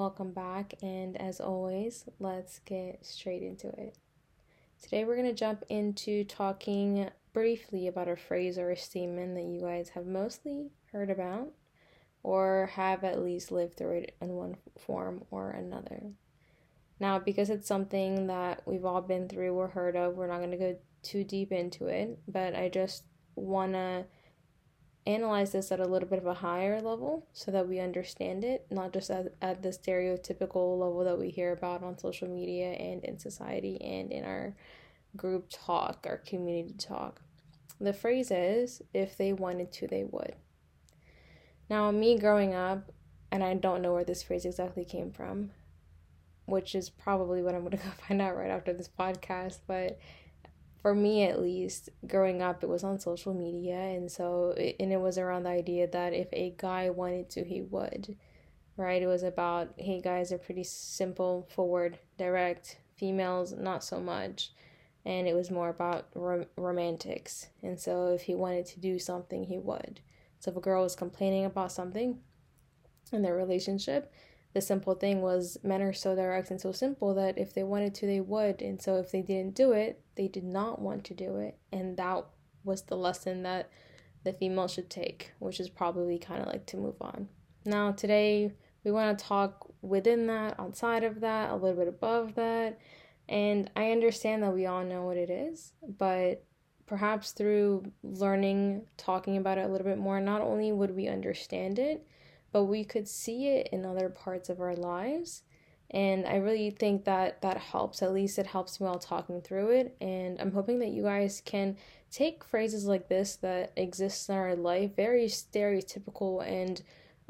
Welcome back, and as always, let's get straight into it. Today, we're going to jump into talking briefly about a phrase or a statement that you guys have mostly heard about or have at least lived through it in one form or another. Now, because it's something that we've all been through or heard of, we're not going to go too deep into it, but I just want to analyze this at a little bit of a higher level so that we understand it, not just at, at the stereotypical level that we hear about on social media and in society and in our group talk, our community talk. The phrase is if they wanted to, they would. Now, me growing up, and I don't know where this phrase exactly came from, which is probably what I'm going to go find out right after this podcast, but for me at least growing up it was on social media and so and it was around the idea that if a guy wanted to he would right? It was about hey guys are pretty simple forward direct females not so much. And it was more about rom- romantics. And so if he wanted to do something he would. So if a girl was complaining about something in their relationship the simple thing was men are so direct and so simple that if they wanted to, they would. And so if they didn't do it, they did not want to do it. And that was the lesson that the female should take, which is probably kind of like to move on. Now, today, we want to talk within that, outside of that, a little bit above that. And I understand that we all know what it is, but perhaps through learning, talking about it a little bit more, not only would we understand it, but we could see it in other parts of our lives. And I really think that that helps. At least it helps me while talking through it. And I'm hoping that you guys can take phrases like this that exist in our life, very stereotypical and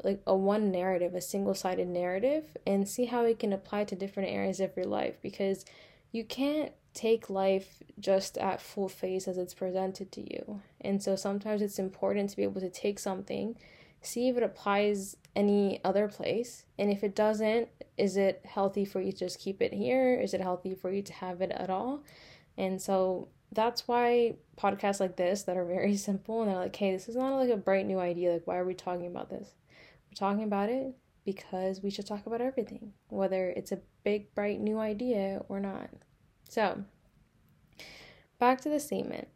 like a one narrative, a single sided narrative, and see how it can apply to different areas of your life. Because you can't take life just at full face as it's presented to you. And so sometimes it's important to be able to take something see if it applies any other place. And if it doesn't, is it healthy for you to just keep it here? Is it healthy for you to have it at all? And so that's why podcasts like this that are very simple and they're like, hey, this is not like a bright new idea. Like, why are we talking about this? We're talking about it because we should talk about everything, whether it's a big, bright new idea or not. So, back to the statement.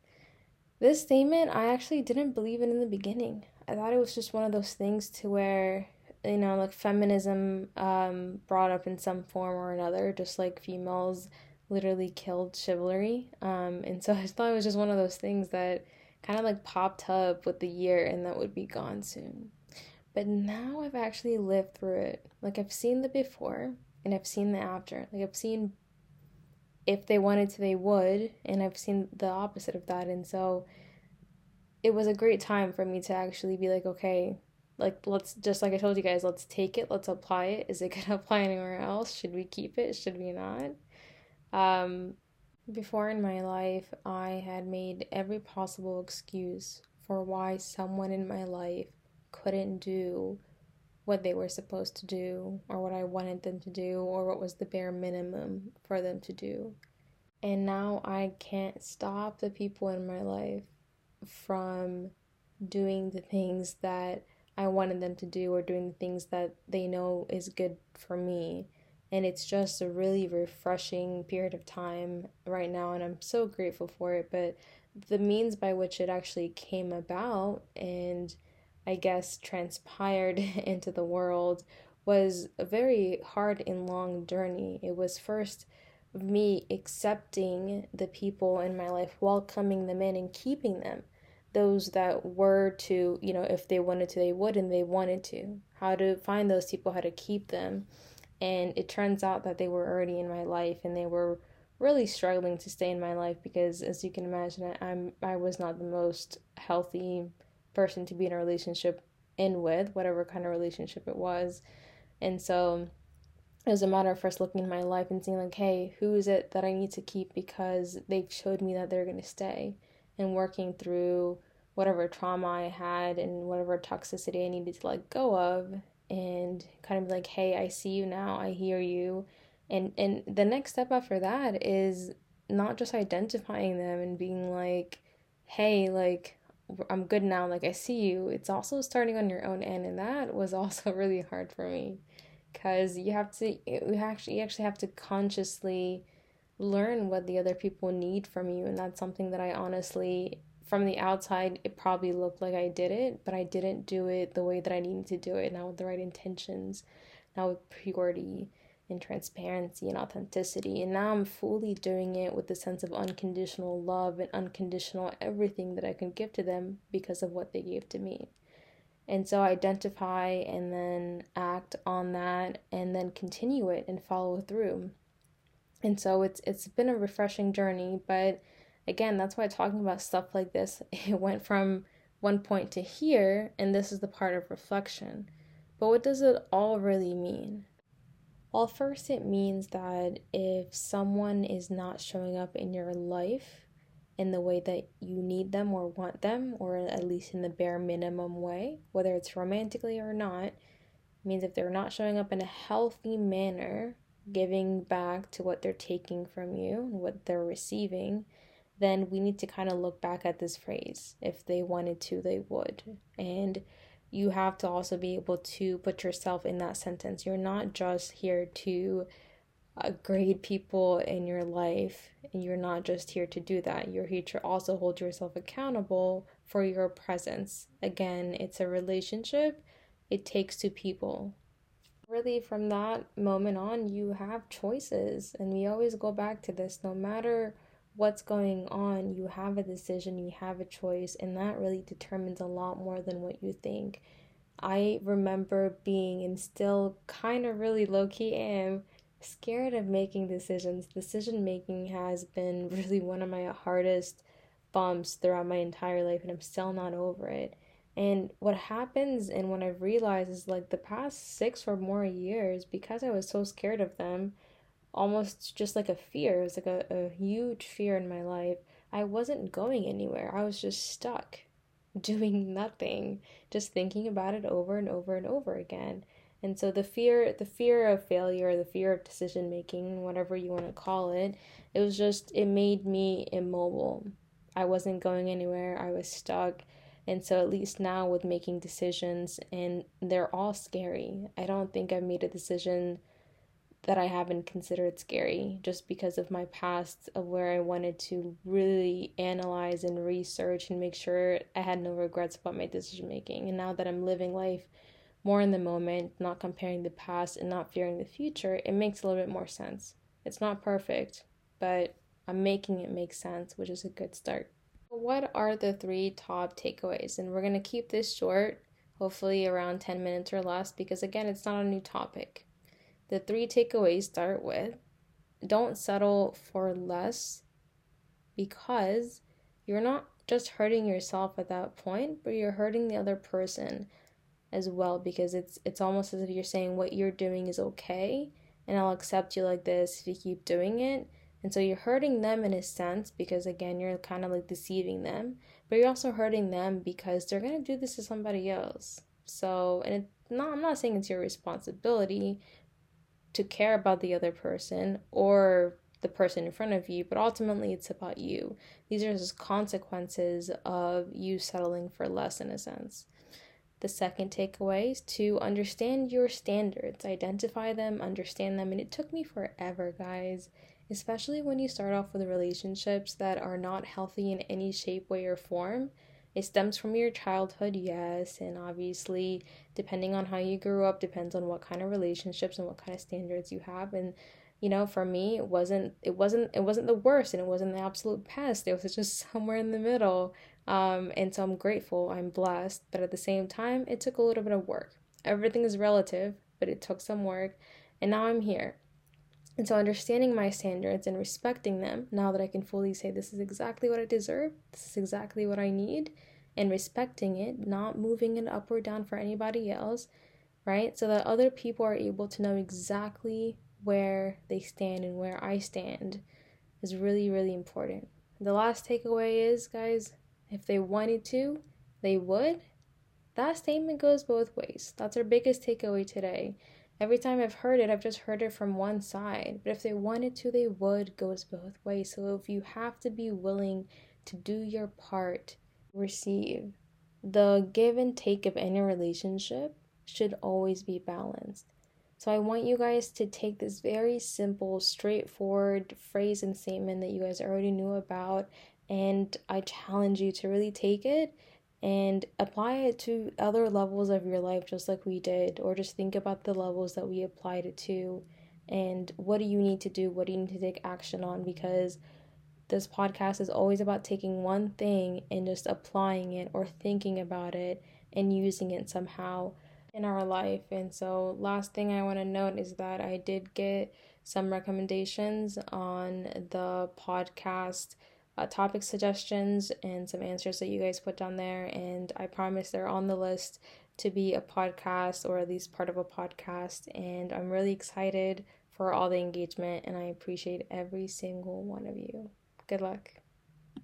This statement, I actually didn't believe in in the beginning. I thought it was just one of those things to where you know like feminism um brought up in some form or another just like females literally killed chivalry. Um and so I thought it was just one of those things that kind of like popped up with the year and that would be gone soon. But now I've actually lived through it. Like I've seen the before and I've seen the after. Like I've seen if they wanted to they would and I've seen the opposite of that. And so it was a great time for me to actually be like, okay, like let's just like I told you guys, let's take it, let's apply it. Is it gonna apply anywhere else? Should we keep it? Should we not? Um, before in my life, I had made every possible excuse for why someone in my life couldn't do what they were supposed to do, or what I wanted them to do, or what was the bare minimum for them to do. And now I can't stop the people in my life from doing the things that I wanted them to do or doing the things that they know is good for me. And it's just a really refreshing period of time right now, and I'm so grateful for it. But the means by which it actually came about and I guess transpired into the world was a very hard and long journey. It was first me accepting the people in my life, welcoming them in, and keeping them those that were to, you know, if they wanted to, they would, and they wanted to. How to find those people, how to keep them. And it turns out that they were already in my life and they were really struggling to stay in my life because as you can imagine I'm I was not the most healthy person to be in a relationship in with, whatever kind of relationship it was. And so it was a matter of first looking in my life and seeing like, hey, who is it that I need to keep because they've showed me that they're gonna stay and working through whatever trauma I had and whatever toxicity I needed to let go of and kind of like, hey, I see you now, I hear you. And and the next step after that is not just identifying them and being like, hey, like I'm good now, like I see you. It's also starting on your own end and that was also really hard for me because you have to you actually you actually have to consciously learn what the other people need from you and that's something that I honestly from the outside it probably looked like I did it but I didn't do it the way that I needed to do it not with the right intentions not with purity and transparency and authenticity. And now I'm fully doing it with the sense of unconditional love and unconditional everything that I can give to them because of what they gave to me. And so identify and then act on that and then continue it and follow through and so it's it's been a refreshing journey but again that's why talking about stuff like this it went from one point to here and this is the part of reflection. But what does it all really mean? Well first it means that if someone is not showing up in your life in the way that you need them or want them or at least in the bare minimum way whether it's romantically or not means if they're not showing up in a healthy manner giving back to what they're taking from you and what they're receiving, then we need to kind of look back at this phrase. If they wanted to, they would. And you have to also be able to put yourself in that sentence. You're not just here to uh, grade people in your life, and you're not just here to do that. You're here to also hold yourself accountable for your presence. Again, it's a relationship, it takes two people really from that moment on you have choices. And we always go back to this no matter what's going on you have a decision you have a choice and that really determines a lot more than what you think. I remember being and still kind of really low-key am scared of making decisions. Decision making has been really one of my hardest bumps throughout my entire life and i'm still not over it and what happens and what I've realized is like the past six or more years, because I was so scared of them, almost just like a fear, it was like a, a huge fear in my life. I wasn't going anywhere. I was just stuck doing nothing, just thinking about it over and over and over again. And so the fear the fear of failure, the fear of decision making, whatever you want to call it, it was just it made me immobile. I wasn't going anywhere. I was stuck and so, at least now with making decisions, and they're all scary. I don't think I've made a decision that I haven't considered scary just because of my past of where I wanted to really analyze and research and make sure I had no regrets about my decision making. And now that I'm living life more in the moment, not comparing the past and not fearing the future, it makes a little bit more sense. It's not perfect, but I'm making it make sense, which is a good start. What are the three top takeaways? And we're going to keep this short, hopefully around 10 minutes or less, because again, it's not a new topic. The three takeaways start with don't settle for less because you're not just hurting yourself at that point, but you're hurting the other person as well because it's it's almost as if you're saying what you're doing is okay and I'll accept you like this if you keep doing it and so you're hurting them in a sense because, again, you're kind of like deceiving them, but you're also hurting them because they're going to do this to somebody else. So, and it, no, I'm not saying it's your responsibility to care about the other person or the person in front of you, but ultimately it's about you. These are just consequences of you settling for less in a sense. The second takeaway is to understand your standards, identify them, understand them. And it took me forever, guys especially when you start off with relationships that are not healthy in any shape, way, or form. It stems from your childhood, yes, and obviously, depending on how you grew up, depends on what kind of relationships and what kind of standards you have. And you know, for me, it wasn't it wasn't it wasn't the worst, and it wasn't the absolute best. It was just somewhere in the middle. Um, and so I'm grateful, I'm blessed, but at the same time, it took a little bit of work. Everything is relative, but it took some work, and now I'm here. And so, understanding my standards and respecting them, now that I can fully say this is exactly what I deserve, this is exactly what I need, and respecting it, not moving it up or down for anybody else, right? So that other people are able to know exactly where they stand and where I stand is really, really important. The last takeaway is, guys, if they wanted to, they would. That statement goes both ways. That's our biggest takeaway today Every time I've heard it, I've just heard it from one side. But if they wanted to, they would. Goes both ways. So if you have to be willing to do your part, receive. The give and take of any relationship should always be balanced. So I want you guys to take this very simple, straightforward phrase and statement that you guys already knew about, and I challenge you to really take it and apply it to other levels of your life, just like we did, or just think about the levels that we applied it to, and what do you need to do? What do you need to take action on? Because this podcast is always about taking one thing and just applying it or thinking about it and using it somehow in our life. And so, last thing I want to note is that I did get some recommendations on the podcast uh, topic suggestions and some answers that you guys put down there. And I promise they're on the list to be a podcast or at least part of a podcast. And I'm really excited for all the engagement and I appreciate every single one of you. Good luck.